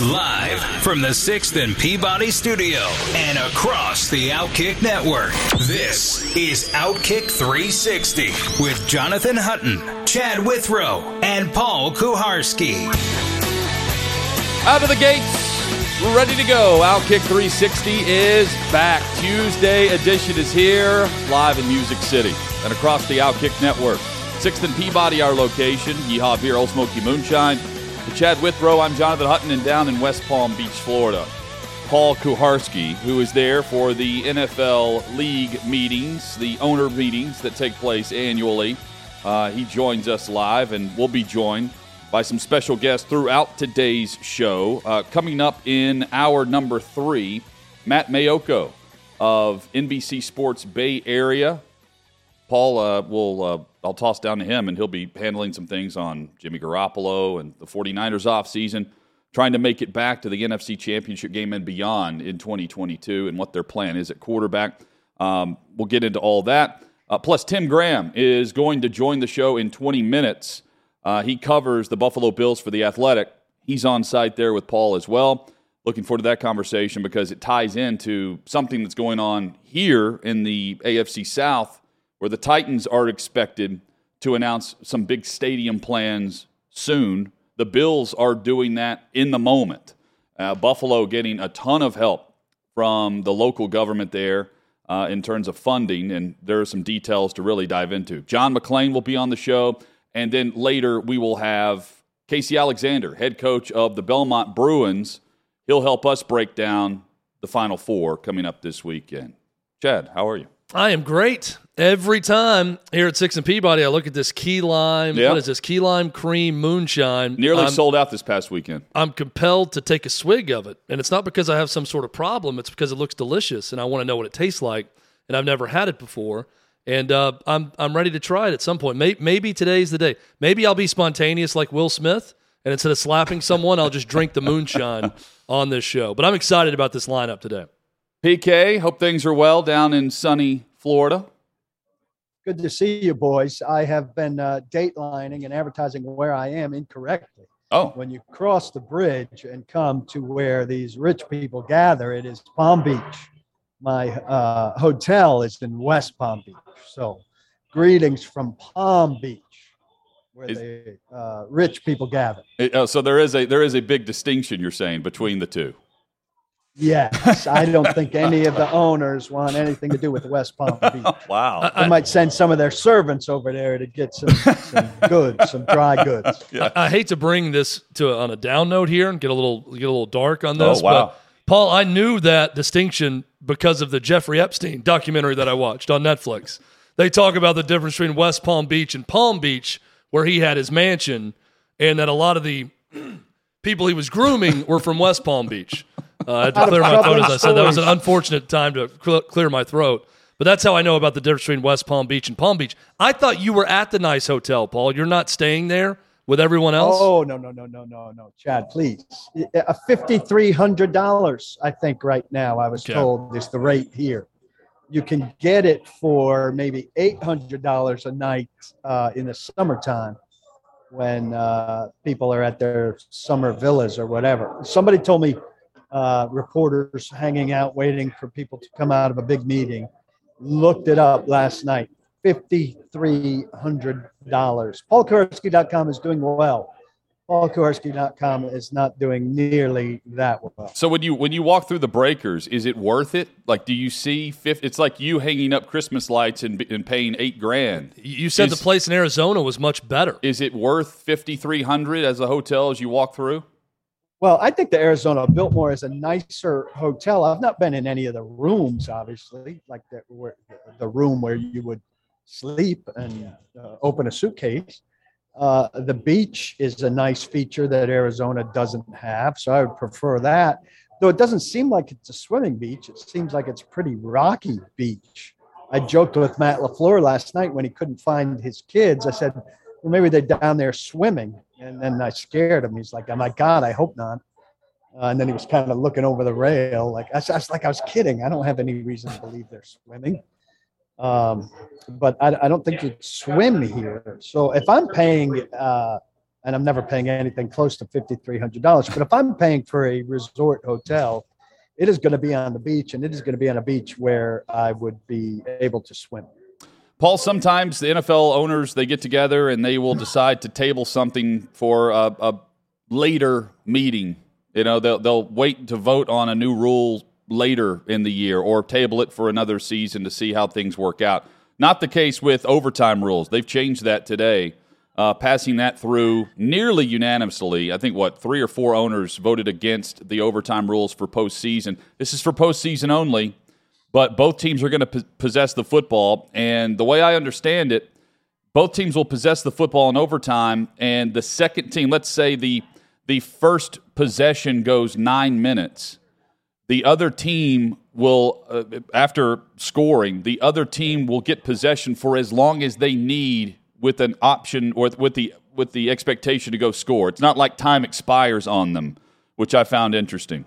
Live from the 6th and Peabody studio and across the Outkick network, this is Outkick 360 with Jonathan Hutton, Chad Withrow, and Paul Kuharsky. Out of the gates, we're ready to go. Outkick 360 is back. Tuesday edition is here, live in Music City and across the Outkick network. 6th and Peabody, our location. Yeehaw Beer, Ole Smoky Moonshine. For Chad Withrow, I'm Jonathan Hutton, and down in West Palm Beach, Florida, Paul Kuharsky, who is there for the NFL League meetings, the owner meetings that take place annually. Uh, he joins us live, and we'll be joined by some special guests throughout today's show. Uh, coming up in hour number three, Matt Maiocco of NBC Sports Bay Area. Paul uh, will uh, I'll toss down to him, and he'll be handling some things on Jimmy Garoppolo and the 49ers offseason, trying to make it back to the NFC Championship game and beyond in 2022 and what their plan is at quarterback. Um, we'll get into all that. Uh, plus, Tim Graham is going to join the show in 20 minutes. Uh, he covers the Buffalo Bills for The Athletic. He's on site there with Paul as well. Looking forward to that conversation because it ties into something that's going on here in the AFC South where the Titans are expected to announce some big stadium plans soon. The Bills are doing that in the moment. Uh, Buffalo getting a ton of help from the local government there uh, in terms of funding, and there are some details to really dive into. John McClain will be on the show, and then later we will have Casey Alexander, head coach of the Belmont Bruins. He'll help us break down the Final Four coming up this weekend. Chad, how are you? I am great. Every time here at Six and Peabody, I look at this key lime. What is this? Key lime cream moonshine. Nearly I'm, sold out this past weekend. I'm compelled to take a swig of it. And it's not because I have some sort of problem, it's because it looks delicious and I want to know what it tastes like. And I've never had it before. And uh, I'm, I'm ready to try it at some point. Maybe, maybe today's the day. Maybe I'll be spontaneous like Will Smith. And instead of slapping someone, I'll just drink the moonshine on this show. But I'm excited about this lineup today. PK, hope things are well down in sunny Florida. Good to see you, boys. I have been uh, datelining and advertising where I am incorrectly. Oh. When you cross the bridge and come to where these rich people gather, it is Palm Beach. My uh, hotel is in West Palm Beach. So, greetings from Palm Beach, where is, the uh, rich people gather. It, oh, so there is a there is a big distinction you're saying between the two. Yes, I don't think any of the owners want anything to do with West Palm Beach. wow. They might send some of their servants over there to get some, some goods, some dry goods. Yeah. I, I, hate to bring this to on a down note here and get a little get a little dark on oh, this. Oh, wow. But Paul, I knew that distinction because of the Jeffrey Epstein documentary that I watched on Netflix. They talk about the difference between West Palm Beach and Palm Beach, where he had his mansion, and that a lot of the people he was grooming were from West Palm Beach. Uh, I had to clear my throat as I said. That was an unfortunate time to cl- clear my throat. But that's how I know about the difference between West Palm Beach and Palm Beach. I thought you were at the nice hotel, Paul. You're not staying there with everyone else. Oh no no no no no no, Chad, please. A fifty three hundred dollars, I think, right now. I was okay. told is the rate here. You can get it for maybe eight hundred dollars a night uh, in the summertime when uh, people are at their summer villas or whatever. Somebody told me uh, reporters hanging out waiting for people to come out of a big meeting. Looked it up last night. $5,300. PaulKuharsky.com is doing well. PaulKuharsky.com is not doing nearly that well. So when you when you walk through the breakers, is it worth it? Like, do you see? 50, it's like you hanging up Christmas lights and, and paying eight grand. You said is, the place in Arizona was much better. Is it worth fifty three hundred as a hotel as you walk through? Well, I think the Arizona Biltmore is a nicer hotel. I've not been in any of the rooms, obviously, like the, where, the room where you would sleep and uh, open a suitcase. Uh, the beach is a nice feature that Arizona doesn't have, so I would prefer that. though it doesn't seem like it's a swimming beach, it seems like it's pretty rocky beach. I joked with Matt LaFleur last night when he couldn't find his kids. I said, well, maybe they're down there swimming. And then I scared him. He's like, oh my God, I hope not. Uh, and then he was kind of looking over the rail. Like I, I was like, I was kidding. I don't have any reason to believe they're swimming. Um, but I, I, don't think you'd swim here. So if I'm paying, uh, and I'm never paying anything close to $5,300, but if I'm paying for a resort hotel, it is going to be on the beach and it is going to be on a beach where I would be able to swim. Paul, sometimes the NFL owners they get together and they will decide to table something for a, a later meeting. You know, they'll they'll wait to vote on a new rule later in the year or table it for another season to see how things work out. Not the case with overtime rules. They've changed that today, uh, passing that through nearly unanimously. I think what three or four owners voted against the overtime rules for postseason. This is for postseason only but both teams are going to possess the football. And the way I understand it, both teams will possess the football in overtime. And the second team, let's say the the first possession goes nine minutes, the other team will, uh, after scoring, the other team will get possession for as long as they need with an option or with the with the expectation to go score. It's not like time expires on them, which I found interesting.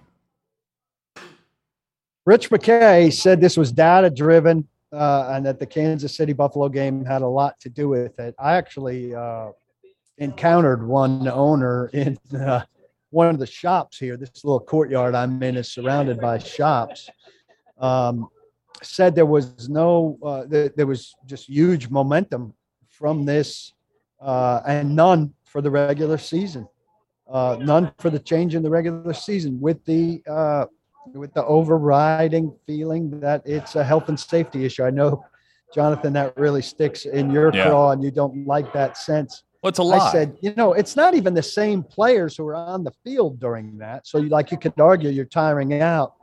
Rich McKay said this was data driven uh, and that the Kansas City Buffalo game had a lot to do with it. I actually uh, encountered one owner in uh, one of the shops here. This little courtyard I'm in is surrounded by shops. Um, said there was no, uh, th- there was just huge momentum from this uh, and none for the regular season. Uh, none for the change in the regular season with the with the overriding feeling that it's a health and safety issue. I know, Jonathan, that really sticks in your yeah. craw, and you don't like that sense. Well, a lie? I said, you know, it's not even the same players who are on the field during that. So, you, like, you could argue you're tiring out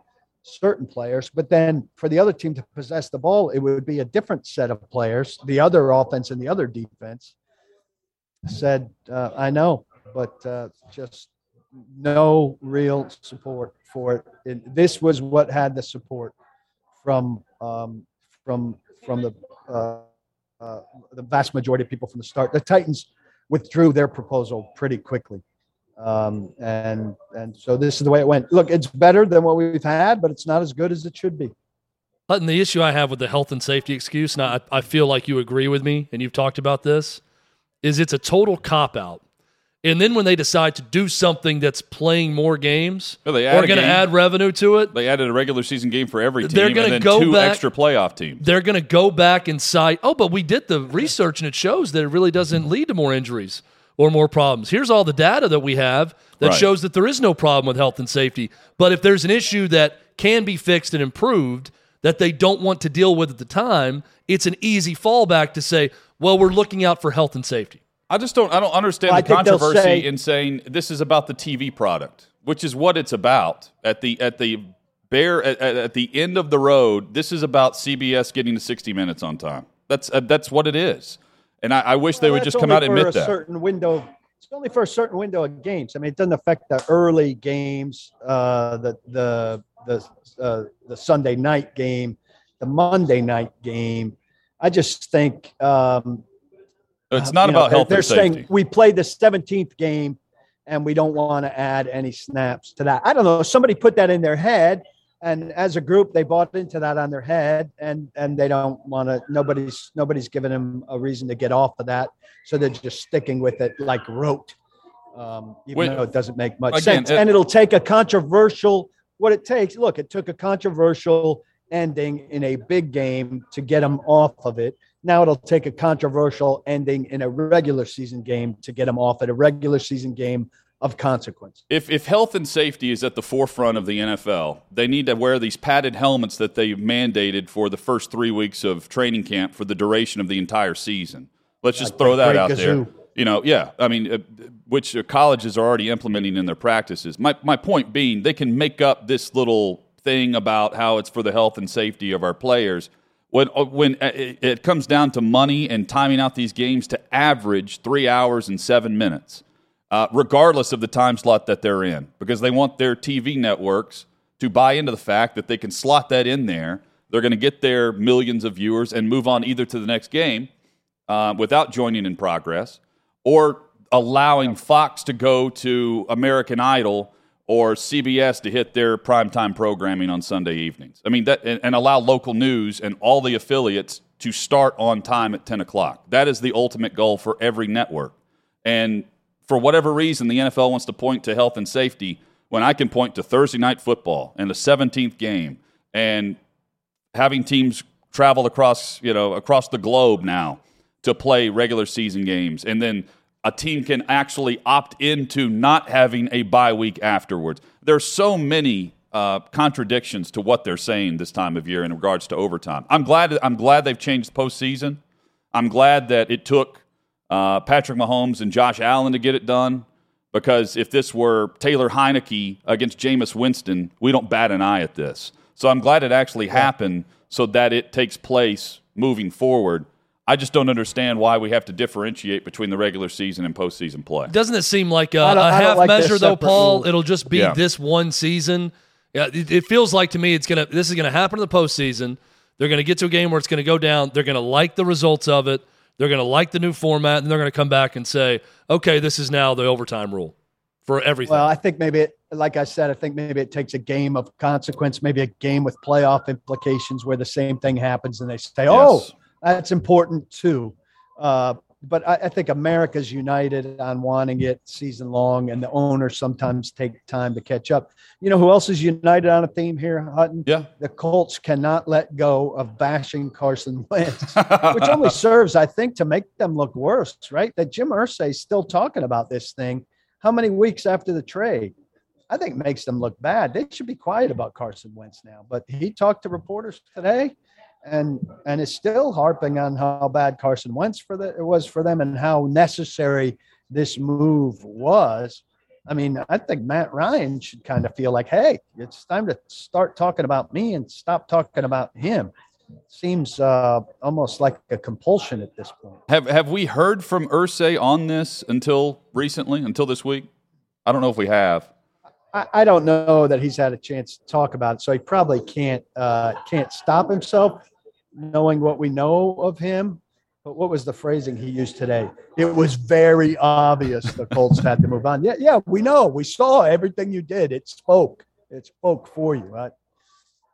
certain players, but then for the other team to possess the ball, it would be a different set of players, the other offense and the other defense. Said, uh, I know, but uh, just no real support for it. And this was what had the support from um, from from the uh, uh, the vast majority of people from the start. The Titans withdrew their proposal pretty quickly, um, and and so this is the way it went. Look, it's better than what we've had, but it's not as good as it should be. And the issue I have with the health and safety excuse, and I, I feel like you agree with me, and you've talked about this, is it's a total cop out and then when they decide to do something that's playing more games well, they or going to add revenue to it, they added a regular season game for every team. They're going to go two back, extra playoff teams. They're going to go back and cite, oh, but we did the research and it shows that it really doesn't lead to more injuries or more problems. Here's all the data that we have that right. shows that there is no problem with health and safety. But if there's an issue that can be fixed and improved that they don't want to deal with at the time, it's an easy fallback to say, well, we're looking out for health and safety. I just don't. I don't understand well, the controversy say, in saying this is about the TV product, which is what it's about. At the at the bare at, at the end of the road, this is about CBS getting to sixty minutes on time. That's uh, that's what it is. And I, I wish well, they would just come out and admit that. Certain window. It's only for a certain window of games. I mean, it doesn't affect the early games, uh, the the the uh, the Sunday night game, the Monday night game. I just think um, it's not uh, about know, health. They're saying we played the 17th game and we don't want to add any snaps to that. I don't know. Somebody put that in their head, and as a group, they bought into that on their head, and and they don't want to. Nobody's nobody's giving them a reason to get off of that, so they're just sticking with it like rote, um, even Wait, though it doesn't make much again, sense. It, and it'll take a controversial. What it takes. Look, it took a controversial ending in a big game to get them off of it now it'll take a controversial ending in a regular season game to get him off at a regular season game of consequence. If, if health and safety is at the forefront of the NFL, they need to wear these padded helmets that they've mandated for the first three weeks of training camp for the duration of the entire season. Let's just throw that out there. You know, yeah, I mean, uh, which colleges are already implementing in their practices. My, my point being, they can make up this little thing about how it's for the health and safety of our players when uh, when uh, it comes down to money and timing out these games to average three hours and seven minutes, uh, regardless of the time slot that they're in, because they want their TV networks to buy into the fact that they can slot that in there. They're going to get their millions of viewers and move on either to the next game uh, without joining in progress or allowing Fox to go to American Idol or CBS to hit their primetime programming on Sunday evenings. I mean, that, and, and, allow local news and all the affiliates to start on time at 10 o'clock. That is the ultimate goal for every network. And for whatever reason, the NFL wants to point to health and safety when I can point to Thursday night football and the 17th game and having teams travel across, you know, across the globe now to play regular season games and then a team can actually opt into not having a bye week afterwards. There's so many uh, contradictions to what they're saying this time of year in regards to overtime. I'm glad. I'm glad they've changed postseason. I'm glad that it took uh, Patrick Mahomes and Josh Allen to get it done. Because if this were Taylor Heinicke against Jameis Winston, we don't bat an eye at this. So I'm glad it actually happened so that it takes place moving forward. I just don't understand why we have to differentiate between the regular season and postseason play. Doesn't it seem like a, a half like measure though, Paul? Rules. It'll just be yeah. this one season. Yeah, it, it, feels like to me it's gonna. This is gonna happen in the postseason. They're gonna get to a game where it's gonna go down. They're gonna like the results of it. They're gonna like the new format, and they're gonna come back and say, "Okay, this is now the overtime rule for everything." Well, I think maybe it, like I said, I think maybe it takes a game of consequence, maybe a game with playoff implications where the same thing happens, and they say, "Oh." That's important too. Uh, but I, I, think America's united on wanting it season long, and the owners sometimes take time to catch up. You know who else is united on a theme here, Hutton? Yeah. The Colts cannot let go of bashing Carson Wentz, which only serves, I think, to make them look worse, right? That Jim Irsay is still talking about this thing. How many weeks after the trade? I think makes them look bad. They should be quiet about Carson Wentz now. But he talked to reporters today and and is still harping on how bad Carson Wentz for the it was for them and how necessary this move was. I mean, I think Matt Ryan should kind of feel like, hey, it's time to start talking about me and stop talking about him. Seems uh, almost like a compulsion at this point. Have Have we heard from Irsay on this until recently, until this week? I don't know if we have. I, I don't know that he's had a chance to talk about it, so he probably can't uh, can't stop himself knowing what we know of him. But what was the phrasing he used today? It was very obvious the Colts had to move on. Yeah, yeah, we know. We saw everything you did. It spoke. It spoke for you. Right?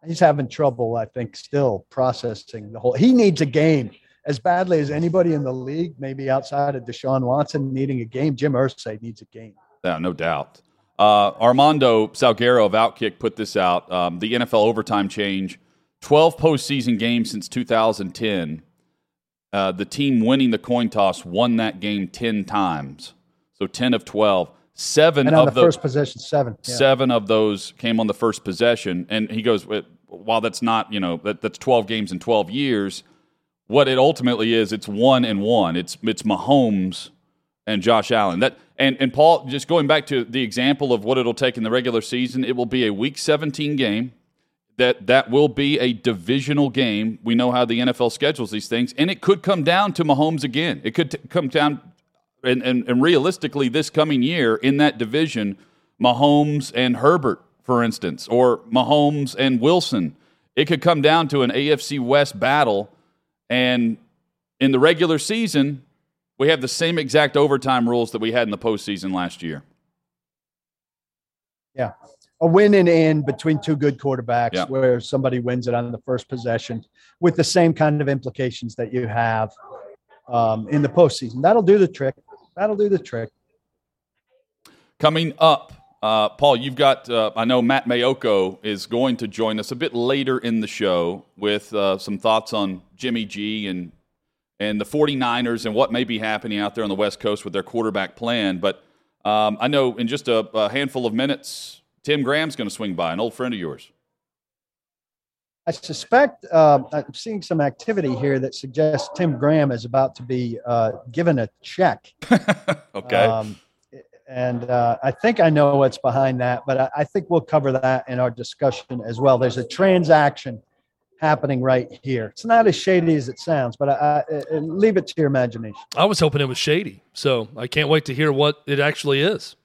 He's having trouble, I think, still processing the whole. He needs a game as badly as anybody in the league, maybe outside of Deshaun Watson needing a game. Jim Irsay needs a game. Yeah, no doubt. Uh, Armando Salguero of Outkick put this out. Um, the NFL overtime change 12 postseason games since 2010. Uh, the team winning the coin toss won that game 10 times. So 10 of 12. Seven of the first possession, seven. Yeah. Seven of those came on the first possession. And he goes, while that's not, you know, that, that's 12 games in 12 years, what it ultimately is, it's one and one. It's, it's Mahomes and Josh Allen. That and, and Paul, just going back to the example of what it'll take in the regular season, it will be a week 17 game that that will be a divisional game. We know how the NFL schedules these things, and it could come down to Mahomes again. It could t- come down, and, and, and realistically, this coming year in that division, Mahomes and Herbert, for instance, or Mahomes and Wilson. It could come down to an AFC West battle, and in the regular season, we have the same exact overtime rules that we had in the postseason last year. Yeah a win and in between two good quarterbacks yeah. where somebody wins it on the first possession with the same kind of implications that you have um, in the postseason. That'll do the trick. That'll do the trick. Coming up, uh, Paul, you've got, uh, I know Matt Maiocco is going to join us a bit later in the show with uh, some thoughts on Jimmy G and, and the 49ers and what may be happening out there on the West Coast with their quarterback plan. But um, I know in just a, a handful of minutes, Tim Graham's going to swing by, an old friend of yours. I suspect uh, I'm seeing some activity here that suggests Tim Graham is about to be uh, given a check. okay. Um, and uh, I think I know what's behind that, but I, I, think we'll cover that in our discussion as well. There's a transaction happening right here. It's not as shady as it sounds, but I, I, leave it to your imagination. I was hoping it was shady, so I can't wait to hear what it actually is.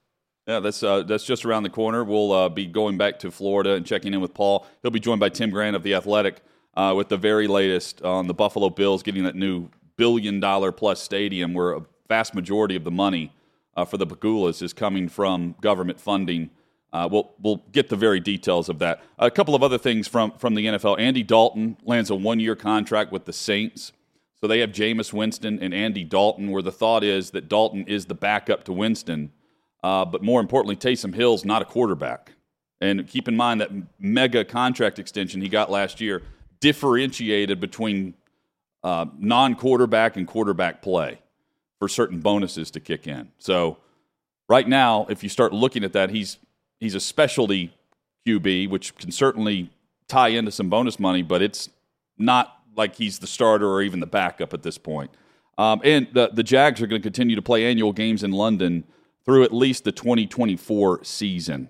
Yeah, that's uh, that's just around the corner. We'll uh, be going back to Florida and checking in with Paul. He'll be joined by Tim Graham of the Athletic uh, with the very latest on the Buffalo Bills getting that new billion dollar plus stadium, where a vast majority of the money uh, for the Pegulas is coming from government funding. Uh, we'll we'll get the very details of that. A couple of other things from from the NFL. Andy Dalton lands a one year contract with the Saints. So they have Jameis Winston and Andy Dalton, where the thought is that Dalton is the backup to Winston. Uh, but more importantly, Taysom Hill's not a quarterback. And keep in mind that mega contract extension he got last year differentiated between uh, non quarterback and quarterback play for certain bonuses to kick in. So right now, if you start looking at that, he's he's a specialty QB, which can certainly tie into some bonus money, but it's not like he's the starter or even the backup at this point. Um, and the, the Jags are going to continue to play annual games in London through at least the 2024 season.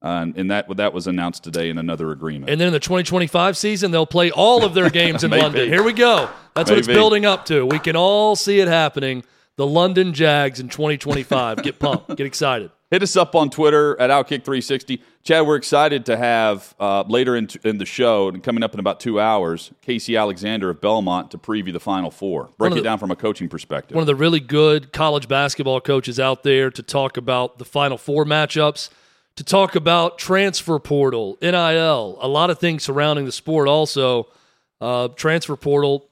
Uh, and that that was announced today in another agreement. And then in the 2025 season, they'll play all of their games in London. Here we go. That's Maybe. what it's building up to. We can all see it happening. The London Jags in 2025. Get pumped. Get excited. Hit us up on Twitter at Outkick360. Chad, we're excited to have uh, later in, in, the show, and coming up in about two hours, Casey Alexander of Belmont to preview the Final Four. Break it the, down from a coaching perspective. One of the really good college basketball coaches out there to talk about the Final Four matchups, to talk about transfer portal, NIL, a lot of things surrounding the sport also. Uh, transfer portal,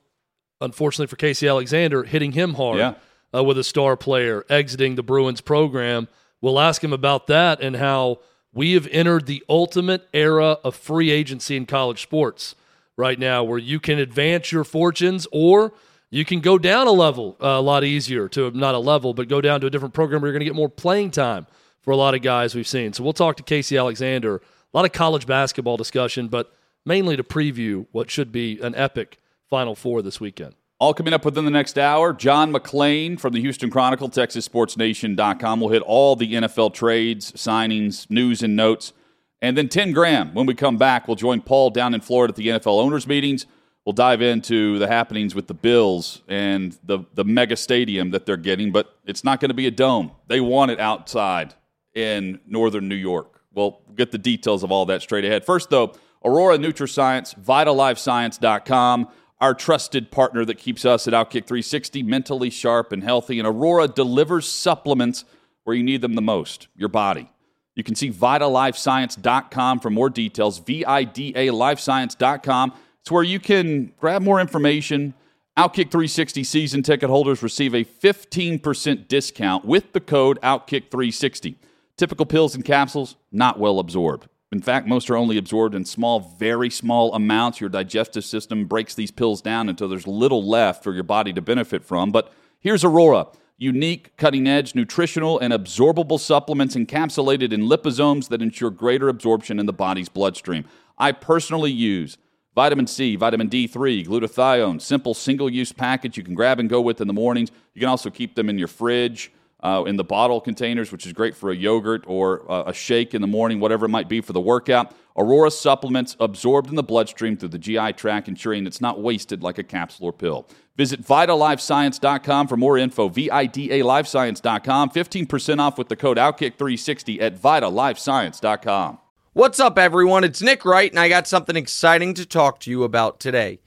unfortunately for Casey Alexander, hitting him hard yeah. uh, with a star player exiting the Bruins program – We'll ask him about that and how we have entered the ultimate era of free agency in college sports right now, where you can advance your fortunes or you can go down a level uh, a lot easier to not a level, but go down to a different program where you're going to get more playing time for a lot of guys we've seen. So we'll talk to Casey Alexander. A lot of college basketball discussion, but mainly to preview what should be an epic Final Four this weekend. All coming up within the next hour. John McClain from the Houston Chronicle, TexasSportsNation.com will hit all the NFL trades, signings, news, and notes. And then Tim Graham, when we come back, we'll join Paul down in Florida at the NFL owners' meetings. We'll dive into the happenings with the Bills and the, the mega stadium that they're getting, but it's not going to be a dome. They want it outside in northern New York. We'll get the details of all that straight ahead. First, though, Aurora Nutrascience, VidaLifeScience.com our trusted partner that keeps us at Outkick 360 mentally sharp and healthy. And Aurora delivers supplements where you need them the most your body. You can see vidalifescience.com for more details. V I D A lifescience.com. It's where you can grab more information. Outkick 360 season ticket holders receive a 15% discount with the code Outkick 360. Typical pills and capsules, not well absorbed. In fact, most are only absorbed in small, very small amounts. Your digestive system breaks these pills down until there's little left for your body to benefit from. But here's Aurora unique, cutting edge, nutritional, and absorbable supplements encapsulated in liposomes that ensure greater absorption in the body's bloodstream. I personally use vitamin C, vitamin D3, glutathione, simple single use package you can grab and go with in the mornings. You can also keep them in your fridge uh, in the bottle containers, which is great for a yogurt or uh, a shake in the morning, whatever it might be for the workout. Aurora supplements absorbed in the bloodstream through the GI tract, ensuring it's not wasted like a capsule or pill. Visit vidalifescience.com for more info. V-I-D-A lifescience.com. 15% off with the code OutKick360 at vidalifescience.com. What's up, everyone? It's Nick Wright, and I got something exciting to talk to you about today.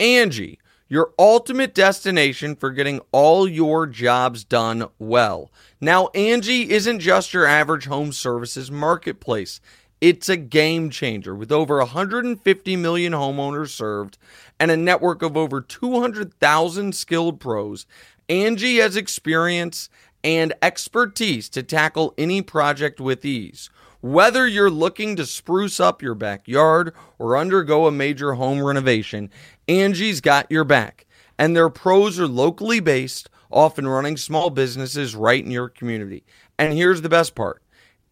Angie your ultimate destination for getting all your jobs done well. Now, Angie isn't just your average home services marketplace. It's a game changer with over 150 million homeowners served and a network of over 200,000 skilled pros. Angie has experience and expertise to tackle any project with ease. Whether you're looking to spruce up your backyard or undergo a major home renovation, Angie's got your back. And their pros are locally based, often running small businesses right in your community. And here's the best part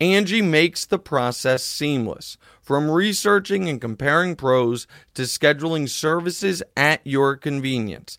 Angie makes the process seamless. From researching and comparing pros to scheduling services at your convenience,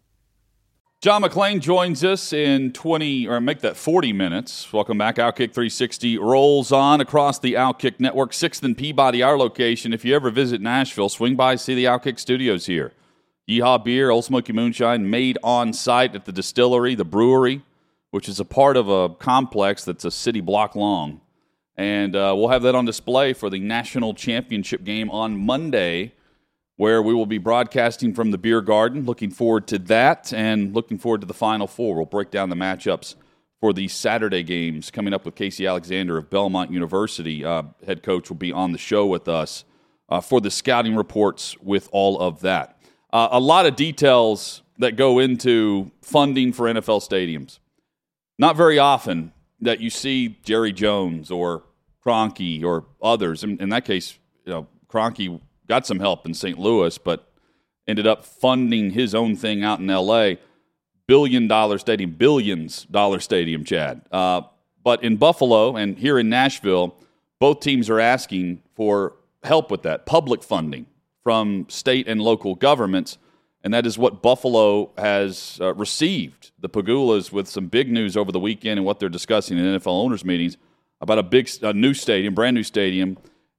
John McClain joins us in 20, or make that 40 minutes. Welcome back. Outkick 360 rolls on across the Outkick network. 6th and Peabody, our location. If you ever visit Nashville, swing by, see the Outkick studios here. Yeehaw Beer, Ole Smoky Moonshine, made on site at the distillery, the brewery, which is a part of a complex that's a city block long. And uh, we'll have that on display for the national championship game on Monday where we will be broadcasting from the beer garden. Looking forward to that and looking forward to the Final Four. We'll break down the matchups for the Saturday games coming up with Casey Alexander of Belmont University. Uh, head coach will be on the show with us uh, for the scouting reports with all of that. Uh, a lot of details that go into funding for NFL stadiums. Not very often that you see Jerry Jones or Kroenke or others. In, in that case, you know, Kroenke got some help in St. Louis, but ended up funding his own thing out in L.A. Billion dollar stadium, billions dollar stadium, Chad. Uh, but in Buffalo and here in Nashville, both teams are asking for help with that public funding from state and local governments. And that is what Buffalo has uh, received. The Pegulas with some big news over the weekend and what they're discussing in NFL owners' meetings about a big, a new stadium, brand new stadium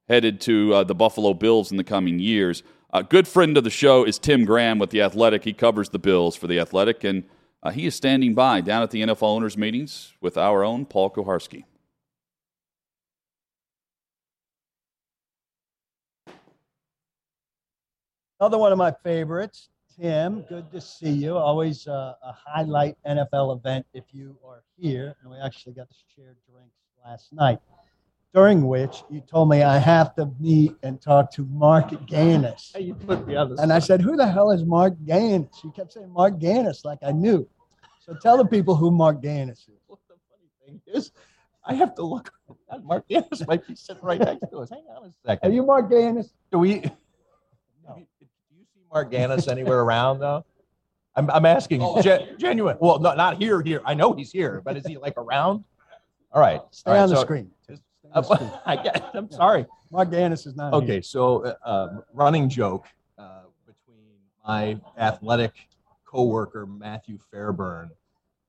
headed to uh, the Buffalo Bills in the coming years. A good friend of the show is Tim Graham with The Athletic. He covers the Bills for The Athletic, and uh, he is standing by down at the NFL owners' meetings with our own Paul Kuharsky. Another one of my favorites, Tim. Good to see you. Always uh, a highlight NFL event if you are here. And we actually got to share drinks last night during which you told me I have to meet and talk to Marc Ganis. You put the other and I said, Who the hell is Marc Ganis? You kept saying Marc Ganis like I knew. So tell the people who Marc Ganis is. What the funny thing is, I have to look. Marc Ganis might be sitting right next to us. Hang on a second. Are you Marc Ganis? Do we? No. Do you see Marc Ganis anywhere around though? I'm, I'm asking, oh. gen, genuine. Well, no, not here. Here, I know he's here, but is he like around? All right, stay All right, on the so, screen. Uh, I get, I'm sorry. Marc Ganis is not. Okay, so uh, um, running joke uh, between my athletic coworker Matthew Fairburn,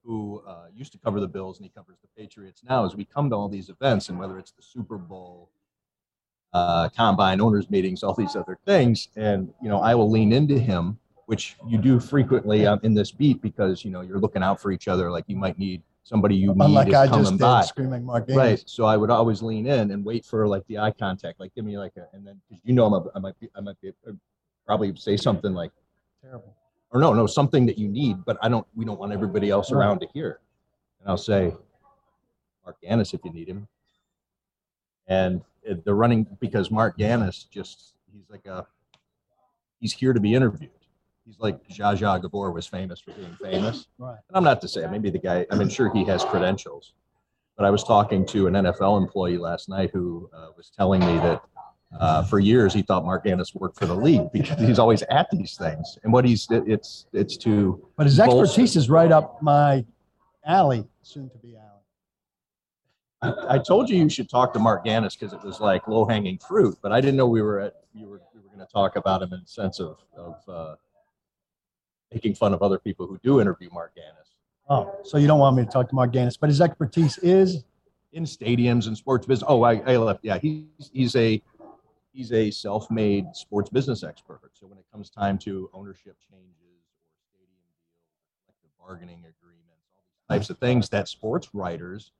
who uh, used to cover the Bills and he covers the Patriots now, as we come to all these events and whether it's the Super Bowl, uh, combine owners meetings, all these other things, and you know I will lean into him, which you do frequently um, in this beat because you know you're looking out for each other, like you might need somebody you need Unlike is I coming just by. did, screaming Marc Ganis. Right. So I would always lean in and wait for like the eye contact, like give me like a, and then because you know I'm a, I might be, I might be uh, probably say something like terrible, or no, no, something that you need, but I don't. We don't want everybody else around to hear. And I'll say, Marc Ganis, if you need him. And it- they're running because Marc Ganis just he's like a he's here to be interviewed. He's like Zsa Zsa Gabor was famous for being famous. Right. And I'm not to say maybe the guy. I mean, sure he has credentials, but I was talking to an NFL employee last night who uh, was telling me that uh, for years he thought Marc Ganis worked for the league because he's always at these things. And what he's it's it's to But his bolster- expertise is right up my alley, soon to be alley. I, I told you you should talk to Marc Ganis because it was like low hanging fruit, but I didn't know we were at you were we were going to talk about him in the sense of of uh, making fun of other people who do interview Marc Ganis Oh, so you don't want me to talk to Marc Ganis, but his expertise is in stadiums and sports business. Oh, I, I left. Yeah, he's he's a he's a self made sports business expert. So when it comes time to ownership changes or stadium deals, bargaining agreements, all these types of things that sports writers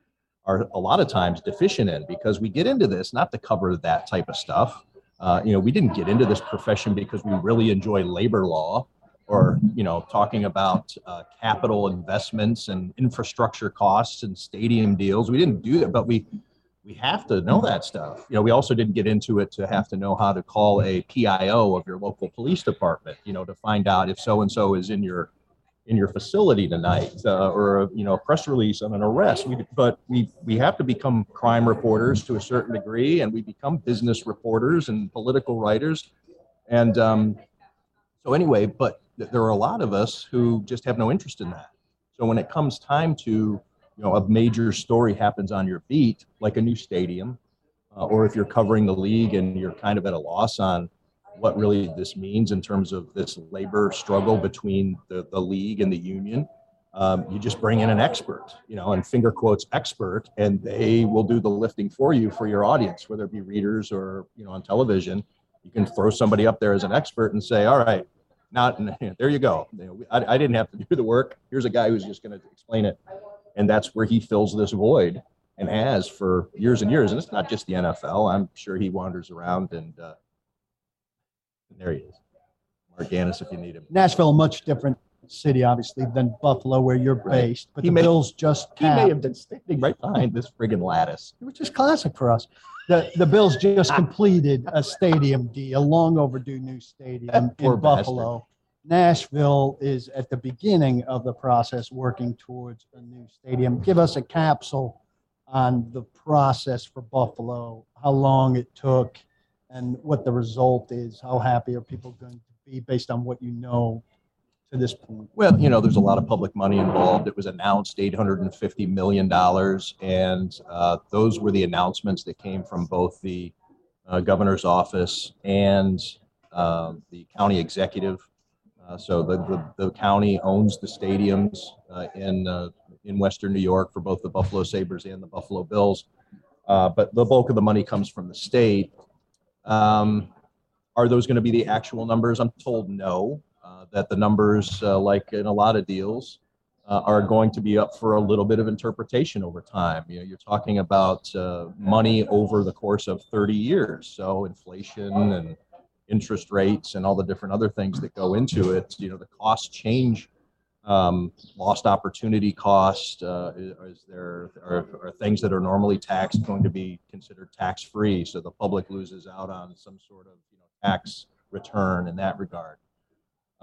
are a lot of times deficient in because we get into this not to cover that type of stuff. Uh, you know, we didn't get into this profession because we really enjoy labor law or you know talking about uh, capital investments and infrastructure costs and stadium deals. We didn't do that, but we we have to know that stuff. You know, we also didn't get into it to have to know how to call a PIO of your local police department. You know, to find out if so and so is in your in your facility tonight, uh, or you know, a press release on an arrest. We, but we we have to become crime reporters to a certain degree, and we become business reporters and political writers, and um, so anyway. But there are a lot of us who just have no interest in that. So when it comes time to you know a major story happens on your beat, like a new stadium, uh, or if you're covering the league and you're kind of at a loss on what really this means in terms of this labor struggle between the, the league and the union. Um, you just bring in an expert, you know, and finger quotes expert, and they will do the lifting for you for your audience, whether it be readers or you know on television. You can throw somebody up there as an expert and say, "All right, not there you go. I, I didn't have to do the work. Here's a guy who's just going to explain it, and that's where he fills this void and has for years and years. And it's not just the NFL. I'm sure he wanders around and, uh, and there he is. Marc Ganis, if you need him. Nashville, much different city, obviously, than Buffalo, where you're right. based. But he the may, Bills just he may have been standing right behind this friggin' lattice, which is classic for us. The the Bills just completed a stadium deal, a long overdue new stadium in Buffalo. Bastard. Nashville is at the beginning of the process working towards a new stadium. Give us a capsule on the process for Buffalo, how long it took, and what the result is. How happy are people going to be based on what you know to this point? Well, you know, there's a lot of public money involved. It was announced $850 million, and uh, those were the announcements that came from both the uh, governor's office and uh, the county executive uh, so the, the, the, county owns the stadiums uh, in, uh, in Western New York for both the Buffalo Sabres and the Buffalo Bills. But the bulk of the money comes from the state. Um, are those going to be the actual numbers? I'm told no, uh, that the numbers, uh, like in a lot of deals, are going to be up for a little bit of interpretation over time. You know, you're talking about money over the course of 30 years. So inflation and interest rates and all the different other things that go into it. You know, the costs change. Um, lost opportunity cost uh, is, there are, are, things that are normally taxed going to be considered tax free, so the public loses out on some sort of you know tax return in that regard.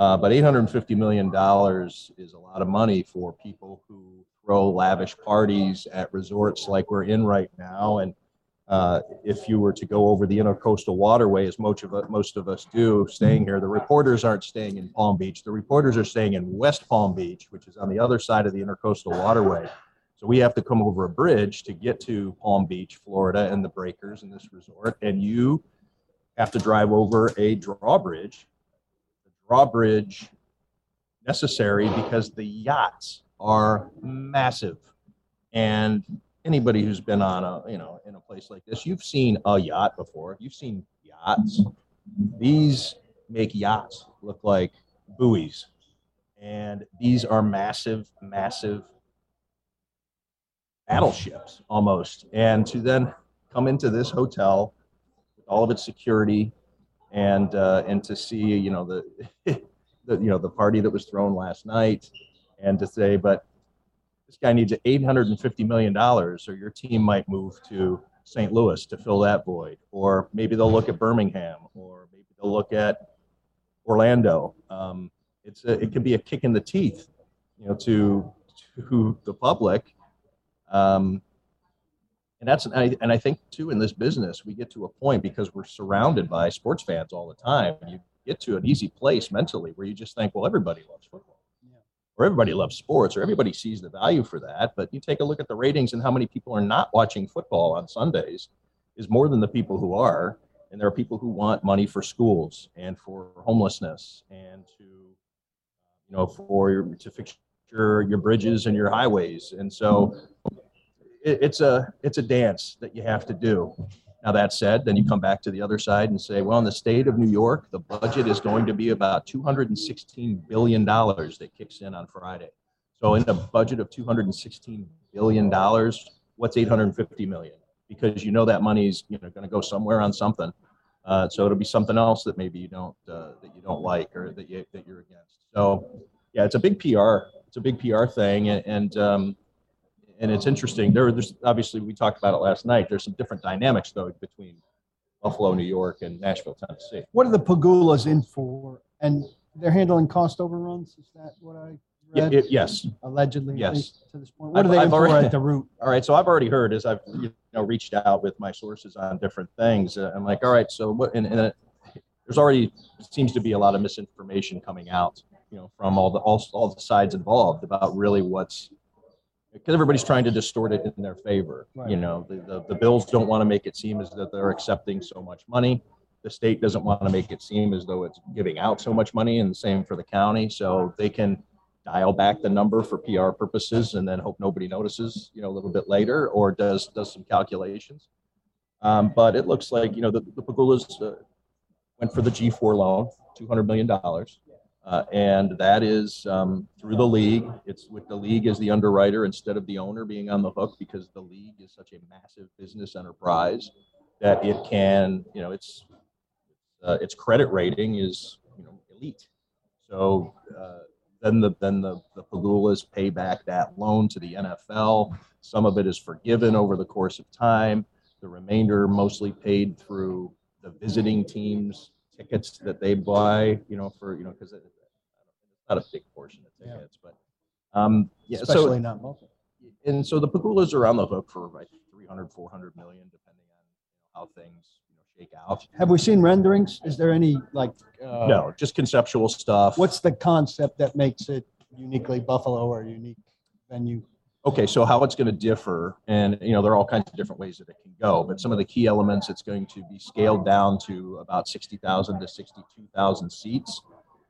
Uh, but 850 million dollars is a lot of money for people who throw lavish parties at resorts like we're in right now, and uh, if you were to go over the intercoastal waterway, as most of, most of us do, staying here, the reporters aren't staying in Palm Beach. The reporters are staying in West Palm Beach, which is on the other side of the intercoastal waterway. So we have to come over a bridge to get to Palm Beach, Florida, and the breakers in this resort. And you have to drive over a drawbridge. Drawbridge necessary because the yachts are massive. And anybody who's been on a you know in a place like this, you've seen a yacht before. You've seen yachts. These make yachts look like buoys, and these are massive, massive battleships almost. And to then come into this hotel with all of its security and uh, and to see you know the, the you know the party that was thrown last night and to say but this guy needs $850 million, or your team might move to St. Louis to fill that void. Or maybe they'll look at Birmingham, or maybe they'll look at Orlando. Um, it's a, it can be a kick in the teeth, you know, to to the public. Um, and that's and I, and I think too in this business we get to a point because we're surrounded by sports fans all the time. You get to an easy place mentally where you just think, well, everybody loves football or everybody loves sports or everybody sees the value for that. But you take a look at the ratings and how many people are not watching football on Sundays is more than the people who are. And there are people who want money for schools and for homelessness and to, you know, for your, to fix your, your bridges and your highways. And so it, it's a, it's a dance that you have to do. Now, that said, then you come back to the other side and say, well, in the state of New York, the budget is going to be about $216 billion that kicks in on Friday. So, in a budget of $216 billion, what's 850 million? Because you know that money's you know going to go somewhere on something. Uh, so it'll be something else that maybe you don't uh, that you don't like or that you that you're against. So yeah, it's a big PR. It's a big PR thing, and, and um, and it's interesting. There, there's obviously we talked about it last night. There's some different dynamics though between Buffalo, New York, and Nashville, Tennessee. What are the Pegulas in for? And they're handling cost overruns. Is that what I read? It, yes. Allegedly, yes. to this point. What I've, are they I've in already, for at the root? All right. So I've already heard as I've you know reached out with my sources on different things. Uh, I'm like, all right. So what? And, and it, there's already seems to be a lot of misinformation coming out, you know, from all the all, all the sides involved about really what's because everybody's trying to distort it in their favor. Right. You know, the, the, the Bills don't want to make it seem as that they're accepting so much money. The state doesn't want to make it seem as though it's giving out so much money, and the same for the county. So they can dial back the number for PR purposes and then hope nobody notices, you know, a little bit later or does does some calculations. Um, but it looks like you know the, the Pegulas uh, went for the G4 loan, two hundred million dollars. Uh, and that is um, through the league. It's with the league as the underwriter instead of the owner being on the hook because the league is such a massive business enterprise that it can, you know, its uh, its credit rating is you know elite. So uh, then the then the the Pegulas pay back that loan to the NFL. Some of it is forgiven over the course of time. The remainder mostly paid through the visiting teams tickets that they buy, you know, for, you know, because it's not a big portion of tickets, but, um, yeah, Especially so, not local. and so the Pegulas are on the hook for like 300, 400 million, depending on how things, you know, shake out. Have we seen renderings? Is there any like? Uh, No, just conceptual stuff. What's the concept that makes it uniquely Buffalo or unique venue? Okay, so how it's going to differ, and you know, there are all kinds of different ways that it can go, but some of the key elements, it's going to be scaled down to about 60,000 to 62,000 seats,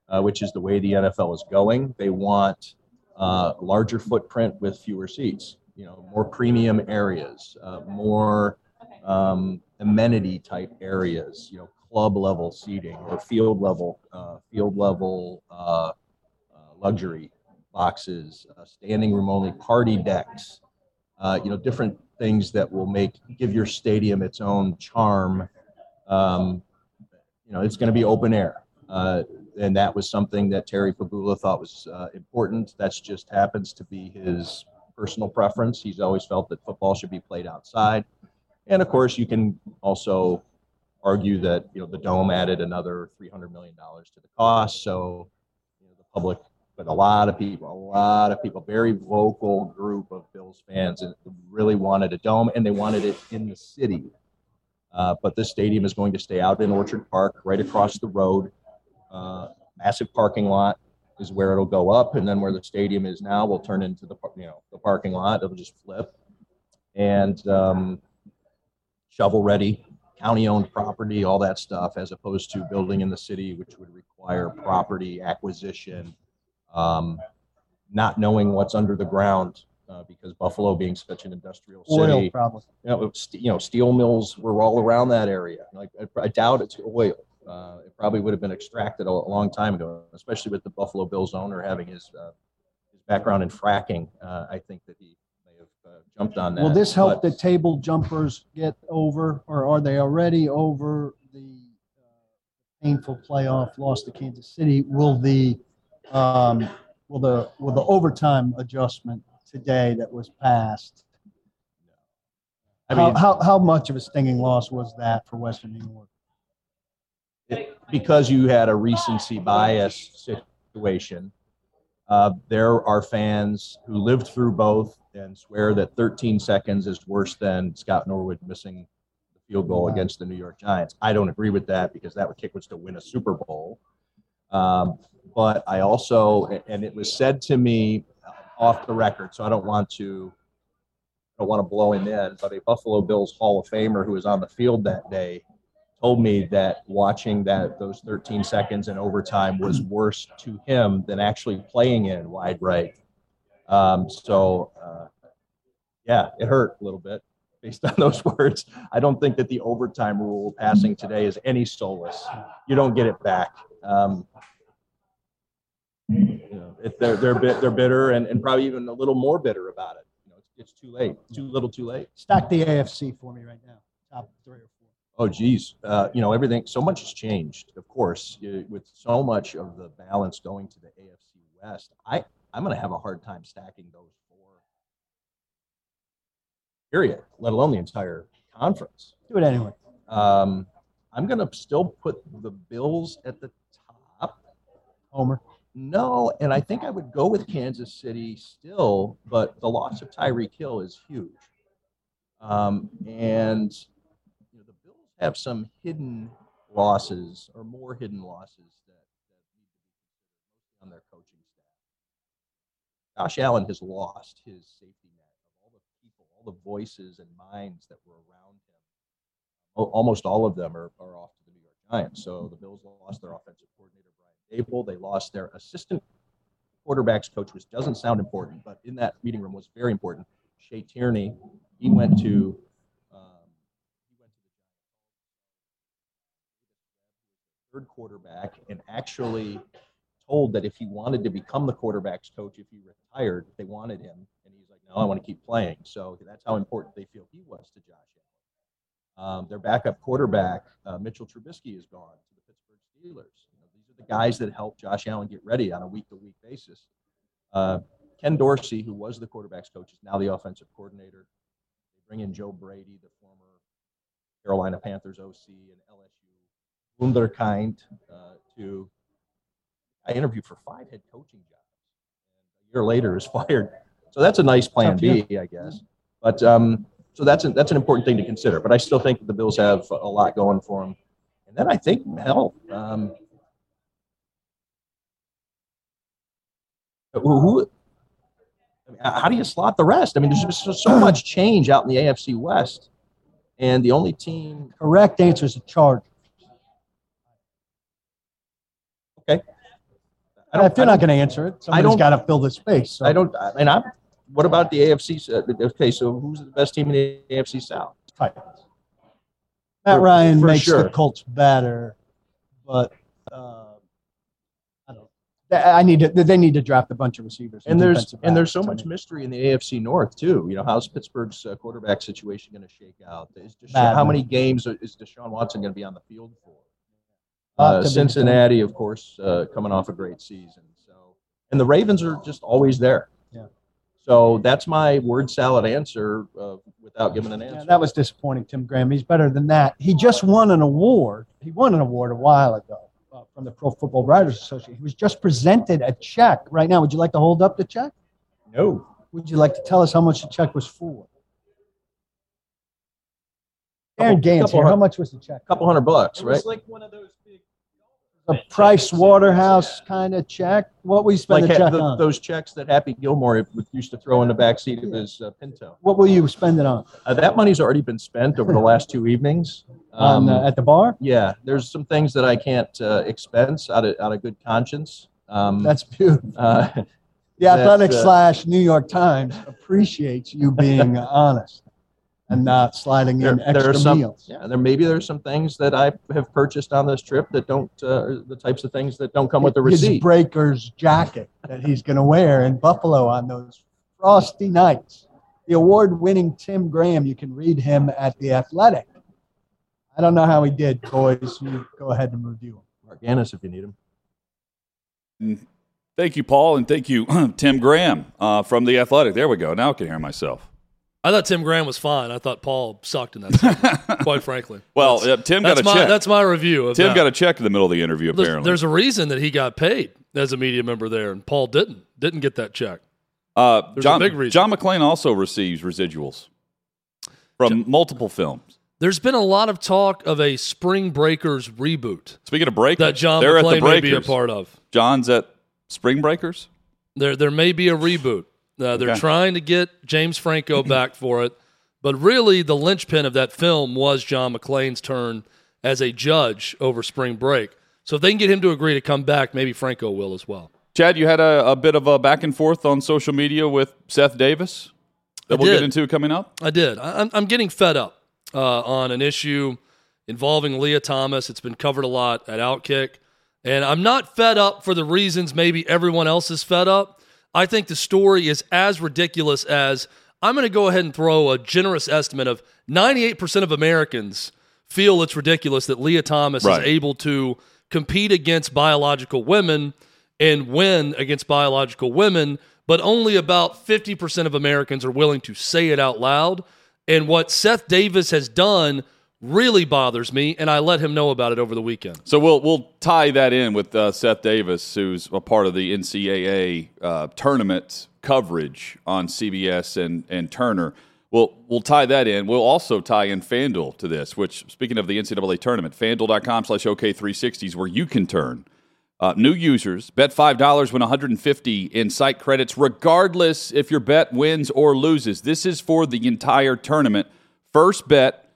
uh, which is the way the NFL is going. They want uh, larger footprint with fewer seats, you know, more premium areas, uh, more um, amenity type areas, you know, club level seating or field level, uh, field level uh, uh, luxury boxes, uh, standing room only party decks, uh, you know, different things that will make give your stadium its own charm. Um, you know, it's going to be open air, uh, and that was something that Terry Pegula thought was uh, important. That's just happens to be his personal preference. He's always felt that football should be played outside, and of course, you can also argue that you know the dome added another three hundred million dollars to the cost, so you know, the public but a lot of people, a lot of people, very vocal group of Bills fans, and really wanted a dome, and they wanted it in the city. Uh, but this stadium is going to stay out in Orchard Park, right across the road. Uh, massive parking lot is where it'll go up, and then where the stadium is now will turn into the you know the parking lot. It'll just flip, and um, shovel ready, county owned property, all that stuff, as opposed to building in the city, which would require property acquisition um, not knowing what's under the ground uh, because Buffalo being such an industrial Oil, city, probably. you know, you know, steel mills were all around that area. Like I, I doubt it's oil. Uh, it probably would have been extracted a, a long time ago, especially with the Buffalo Bills owner having his uh, his background in fracking. Uh, I think that he may have uh, jumped on that. Will this help But- the table jumpers get over, or are they already over the uh, painful playoff loss to Kansas City? Will the, um, will the, will the overtime adjustment today that was passed? I How, mean, how, how much of a stinging loss was that for Western New York? it- because you had a recency bias situation, uh, there are fans who lived through both and swear that 13 seconds is worse than Scott Norwood missing the field goal Wow. against the New York Giants. I don't agree with that because that kick was to win a Super Bowl. Um, but I also, and it was said to me off the record, so I don't want to, I don't want to blow him in, but a Buffalo Bills Hall of Famer who was on the field that day told me that watching that those 13 seconds in overtime was worse to him than actually playing in wide right. Um, so, uh, yeah, it hurt a little bit based on those words. I don't think that the overtime rule passing today is any solace. You don't get it back. Um, it, they're they're bit, they're bitter and, and probably even a little more bitter about it. You know, it's, it's too late, too little, too late. Stack the AFC for me right now, top three or four. Oh, geez. Uh, you know, everything, so much has changed, of course, with so much of the balance going to the AFC West. I, I'm going to have a hard time stacking those four, period, let alone the entire conference. Do it anyway. Um, I'm going to still put the Bills at the top. Homer. No, and I think I would go with Kansas City still, but the loss of Tyreek Hill is huge. Um, and you know, the Bills have some hidden losses or more hidden losses that, that on their coaching staff. Josh Allen has lost his safety net of all the people, all the voices and minds that were around him. Almost all of them are, are off to the New York Giants. So the Bills lost their offensive coordinator, Brian They lost their assistant quarterbacks coach, which doesn't sound important, but in that meeting room was very important. Shea Tierney, he went to um, third quarterback and actually told that if he wanted to become the quarterbacks coach, if he retired, they wanted him, and he's like, "No, I want to keep playing." So that's how important they feel he was to Josh Allen. Um, their backup quarterback, uh, Mitchell Trubisky, is gone to the Pittsburgh Steelers. The guys that help Josh Allen get ready on a week-to-week basis. Uh, Ken Dorsey, who was the quarterbacks coach, is now the offensive coordinator. They bring in Joe Brady, the former Carolina Panthers OC and LSU Wunderkind uh, to I interviewed for five head coaching jobs. And a year later is fired. So that's a nice plan B, I guess. But um, so that's a, that's an important thing to consider. But I still think the Bills have a lot going for them. And then I think hell, um, who, who how do you slot the rest? I mean, there's just so much change out in the AFC West, and the only team. Correct answer is the Chargers. Okay. I if you're not going to answer it, somebody's got to fill the space. So. I don't. I And I'm. What about the AFC? Okay, so who's the best team in the AFC South? Titans. Matt Ryan for makes sure. the Colts better, but uh, I. I need to. They need to draft a bunch of receivers. And there's and there's so much mystery in the AFC North too. You know, how's Pittsburgh's uh, quarterback situation going to shake out? Is how many games is Deshaun Watson going to be on the field for? Uh, Cincinnati, of course, uh, coming off a great season. So, and the Ravens are just always there. Yeah. So that's my word salad answer uh, without giving an answer. Yeah, that was disappointing, Tim Graham. He's better than that. He just won an award. He won an award a while ago uh, from the Pro Football Writers Association. He was just presented a check. Right now, would you like to hold up the check? No. Would you like to tell us how much the check was for? Aaron Gans here. How much was the check? A couple hundred bucks, right? It was like one of those big a Price Waterhouse kind of check? What will you spend like the check the, on? Those checks that Happy Gilmore used to throw in the back seat of his uh, Pinto. What will you spend it on? Uh, that money's already been spent over the last two evenings. Um, on, uh, at the bar? Yeah, there's some things that I can't uh, expense out of out of good conscience. Um, That's beautiful. Uh, the Athletic uh, slash New York Times appreciates you being honest and not sliding there, in extra there are some, meals. Yeah, there maybe there's some things that I have purchased on this trip that don't uh, the types of things that don't come with the receipt. His breaker's jacket that he's going to wear in Buffalo on those frosty nights. The award-winning Tim Graham. You can read him at the Athletic. I don't know how he did, boys. You go ahead and review him. Marc Ganis, if you need him. Mm, thank you, Paul, and thank you, Tim Graham uh, from the Athletic. There we go. Now I can hear myself. I thought Tim Graham was fine. I thought Paul sucked in that. Scene, quite frankly. Well, uh, Tim got a my, check. That's my review. Tim that. got a check in the middle of the interview. Apparently, there's, there's, a reason that he got paid as a media member there, and Paul didn't. Didn't get that check. Uh, John, big reason. John McClain also receives residuals from John, multiple films. There's been a lot of talk of a Spring Breakers reboot. Speaking of breakers, that John they're McClain at the may be a part of. John's at Spring Breakers. There, there may be a reboot. Uh, they're okay. trying to get James Franco back for it. But really, the linchpin of that film was John McClain's turn as a judge over spring break. So if they can get him to agree to come back, maybe Franco will as well. Chad, you had a, a bit of a back and forth on social media with Seth Davis that I we'll did. get into coming up. I did. I'm, I'm getting fed up uh, on an issue involving Lia Thomas. It's been covered a lot at Outkick. And I'm not fed up for the reasons maybe everyone else is fed up. I think the story is as ridiculous as I'm going to go ahead and throw a generous estimate of 98% of Americans feel it's ridiculous that Lia Thomas right. is able to compete against biological women and win against biological women, but only about 50% of Americans are willing to say it out loud. And what Seth Davis has done really bothers me, and I let him know about it over the weekend. So we'll we'll tie that in with uh, Seth Davis, who's a part of the NCAA uh, tournament coverage on CBS and and Turner. We'll we'll tie that in. We'll also tie in FanDuel to this. Which, speaking of the NCAA tournament, FanDuel.com/OK360 is where you can turn Uh, new users bet five dollars win 150 in site credits, regardless if your bet wins or loses. This is for the entire tournament. First bet,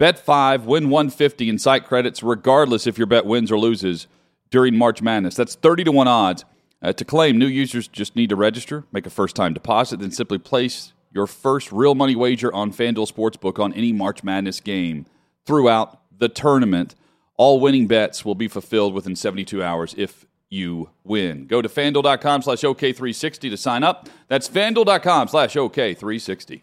bet five, win 150 in site credits, regardless if your bet wins or loses during March Madness. That's 30 to one odds. Uh, to claim, new users just need to register, make a first time deposit, then simply place your first real money wager on FanDuel Sportsbook on any March Madness game throughout the tournament. All winning bets will be fulfilled within 72 hours if you win. Go to fanduel.com slash OK360 to sign up. That's fanduel.com slash OK360.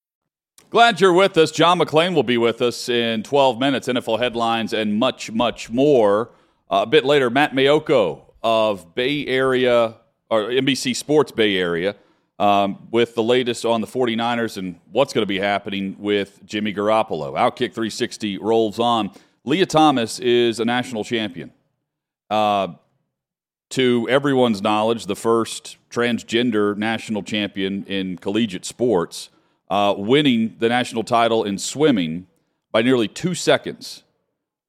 Glad you're with us. John McClain will be with us in 12 minutes, NFL headlines, and much, much more. Uh, a bit later, Matt Maiocco of Bay Area, or NBC Sports Bay Area, um, with the latest on the 49ers and what's going to be happening with Jimmy Garoppolo. Outkick 360 rolls on. Lia Thomas is a national champion. Uh, to everyone's knowledge, the first transgender national champion in collegiate sports uh, winning the national title in swimming by nearly two seconds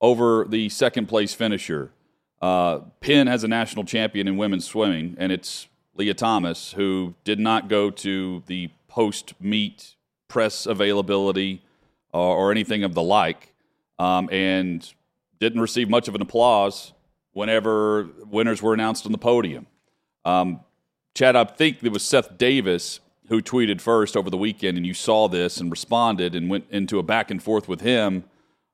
over the second place finisher. Uh, Penn has a national champion in women's swimming, and it's Lia Thomas, who did not go to the post meet press availability uh, or anything of the like, um, and didn't receive much of an applause whenever winners were announced on the podium. Um, Chad, I think it was Seth Davis who tweeted first over the weekend, and you saw this and responded and went into a back and forth with him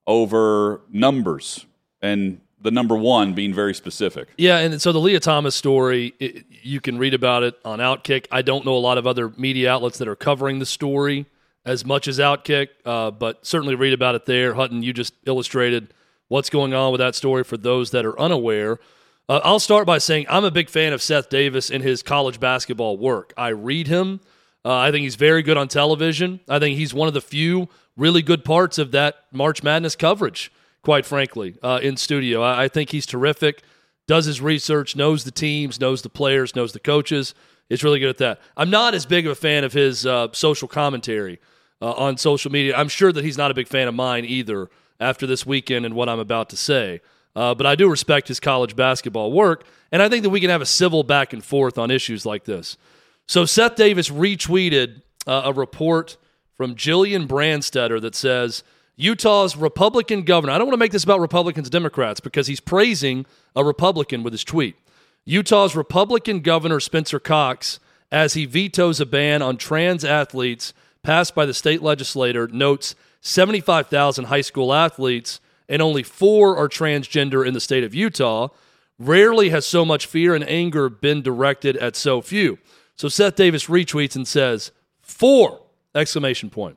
over numbers and the number one being very specific. Yeah, and so the Lia Thomas story, it, you can read about it on Outkick. I don't know a lot of other media outlets that are covering the story as much as Outkick, uh, but certainly read about it there. Hutton, you just illustrated what's going on with that story for those that are unaware. Uh, I'll start by saying I'm a big fan of Seth Davis and his college basketball work. I read him. Uh, I think he's very good on television. I think he's one of the few really good parts of that March Madness coverage, quite frankly, uh, in studio. I, I, think he's terrific, does his research, knows the teams, knows the players, knows the coaches. It's really good at that. I'm not as big of a fan of his uh, social commentary uh, on social media. I'm sure that he's not a big fan of mine either after this weekend and what I'm about to say. Uh, but I do respect his college basketball work, and I think that we can have a civil back and forth on issues like this. So Seth Davis retweeted uh, a report from Gillian Branstetter that says Utah's Republican governor. I don't want to make this about Republicans and Democrats because he's praising a Republican with his tweet. Utah's Republican governor Spencer Cox, as he vetoes a ban on trans athletes passed by the state legislator, notes 75,000 high school athletes and only four are transgender in the state of Utah. Rarely has so much fear and anger been directed at so few. So Seth Davis retweets and says, four exclamation point.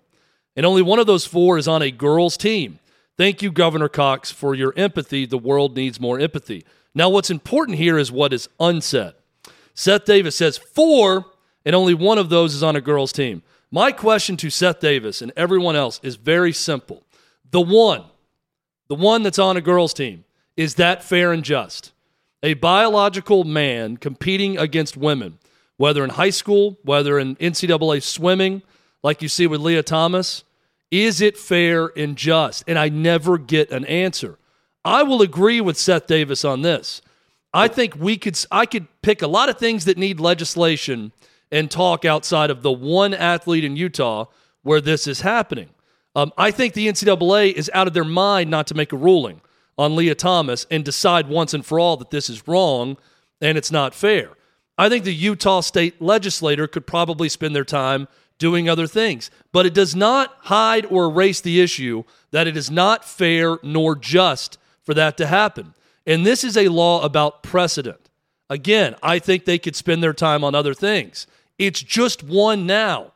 And only one of those four is on a girls' team. Thank you, Governor Cox, for your empathy. The world needs more empathy. Now, what's important here is what is unsaid. Seth Davis says four, and only one of those is on a girls' team. My question to Seth Davis and everyone else is very simple. The one, the one that's on a girls' team, is that fair and just? A biological man competing against women whether in high school, whether in NCAA swimming, like you see with Lia Thomas, is it fair and just? And I never get an answer. I will agree with Seth Davis on this. I think we could I could pick a lot of things that need legislation and talk outside of the one athlete in Utah where this is happening. Um, I think the NCAA is out of their mind not to make a ruling on Lia Thomas and decide once and for all that this is wrong and it's not fair. I think the Utah state legislator could probably spend their time doing other things. But it does not hide or erase the issue that it is not fair nor just for that to happen. And this is a law about precedent. Again, I think they could spend their time on other things. It's just one now.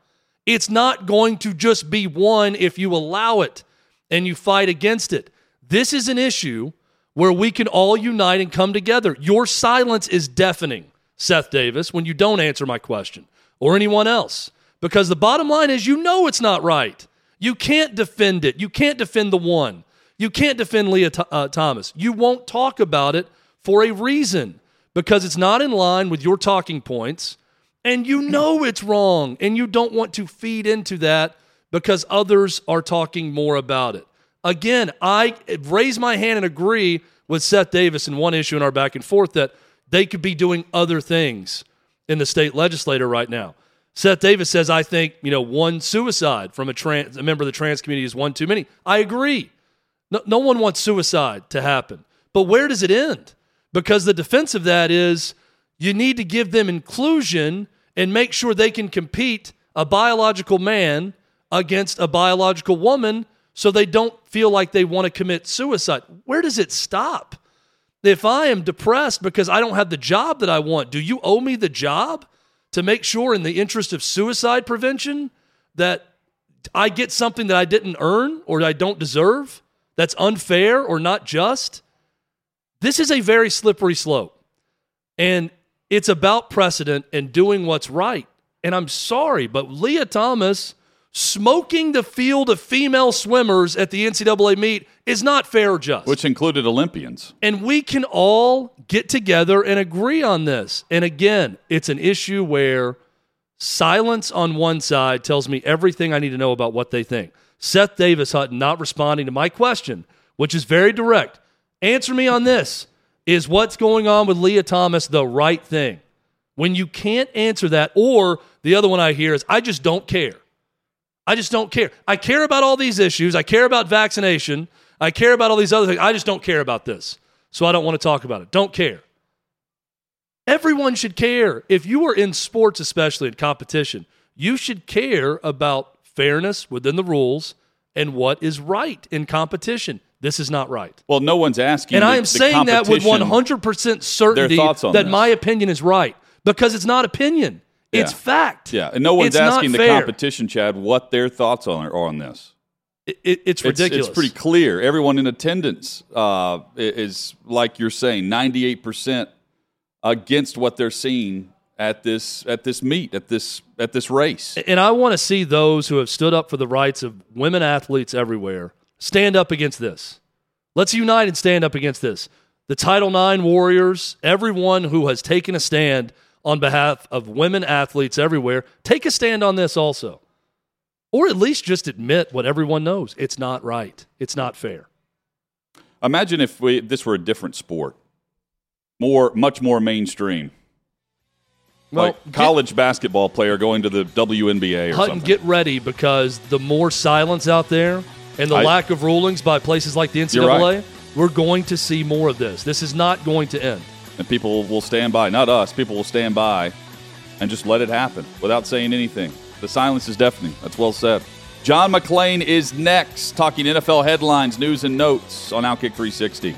It's not going to just be one if you allow it and you fight against it. This is an issue where we can all unite and come together. Your silence is deafening, Seth Davis, when you don't answer my question or anyone else. Because the bottom line is, you know it's not right. You can't defend it. You can't defend the one. You can't defend Lia uh, Thomas. You won't talk about it for a reason because it's not in line with your talking points and you know it's wrong and you don't want to feed into that because others are talking more about it. Again, I raise my hand and agree with Seth Davis in one issue in our back and forth that they could be doing other things in the state legislature right now. Seth Davis says, I think, you know, one suicide from a, trans, a member of the trans community is one too many. I agree. No, no one wants suicide to happen. But where does it end? Because the defense of that is you need to give them inclusion and make sure they can compete a biological man against a biological woman so they don't feel like they want to commit suicide. Where does it stop? If I am depressed because I don't have the job that I want, do you owe me the job to make sure, in the interest of suicide prevention, that I get something that I didn't earn or I don't deserve? That's unfair or not just? This is a very slippery slope. And it's about precedent and doing what's right. And I'm sorry, but Lia Thomas smoking the field of female swimmers at the NCAA meet is not fair or just. Which included Olympians. And we can all get together and agree on this. And again, it's an issue where silence on one side tells me everything I need to know about what they think. Seth Davis Hutton not responding to my question, which is very direct. Answer me on this. Is what's going on with Lia Thomas the right thing? When you can't answer that, or the other one I hear is, I just don't care. I just don't care. I care about all these issues. I care about vaccination. I care about all these other things. I just don't care about this. So I don't want to talk about it. Don't care. Everyone should care. If you are in sports, especially in competition, you should care about fairness within the rules and what is right in competition. This is not right. Well, no one's asking. And the, I am saying that with 100% certainty that this. my opinion is right because it's not opinion. It's fact. Yeah, and no one's it's asking the fair. competition, Chad, what their thoughts on are on this. It, it, it's ridiculous. It's, it's, pretty clear. Everyone in attendance uh, is, like you're saying, 98 percent against what they're seeing at this at this meet at this at this race. And I want to see those who have stood up for the rights of women athletes everywhere stand up against this. Let's unite and stand up against this. The Title IX warriors, everyone who has taken a stand on behalf of women athletes everywhere, take a stand on this also. Or at least just admit what everyone knows. It's not right. It's not fair. Imagine if we, this were a different sport, more, much more mainstream. Well, like college get, basketball player going to the WNBA or Hutton, something. get ready because the more silence out there and the I, lack of rulings by places like the NCAA, right. we're going to see more of this. This is not going to end and people will stand by. Not us. People will stand by and just let it happen without saying anything. The silence is deafening. That's well said. John McClain is next, talking NFL headlines, news, and notes on Outkick 360.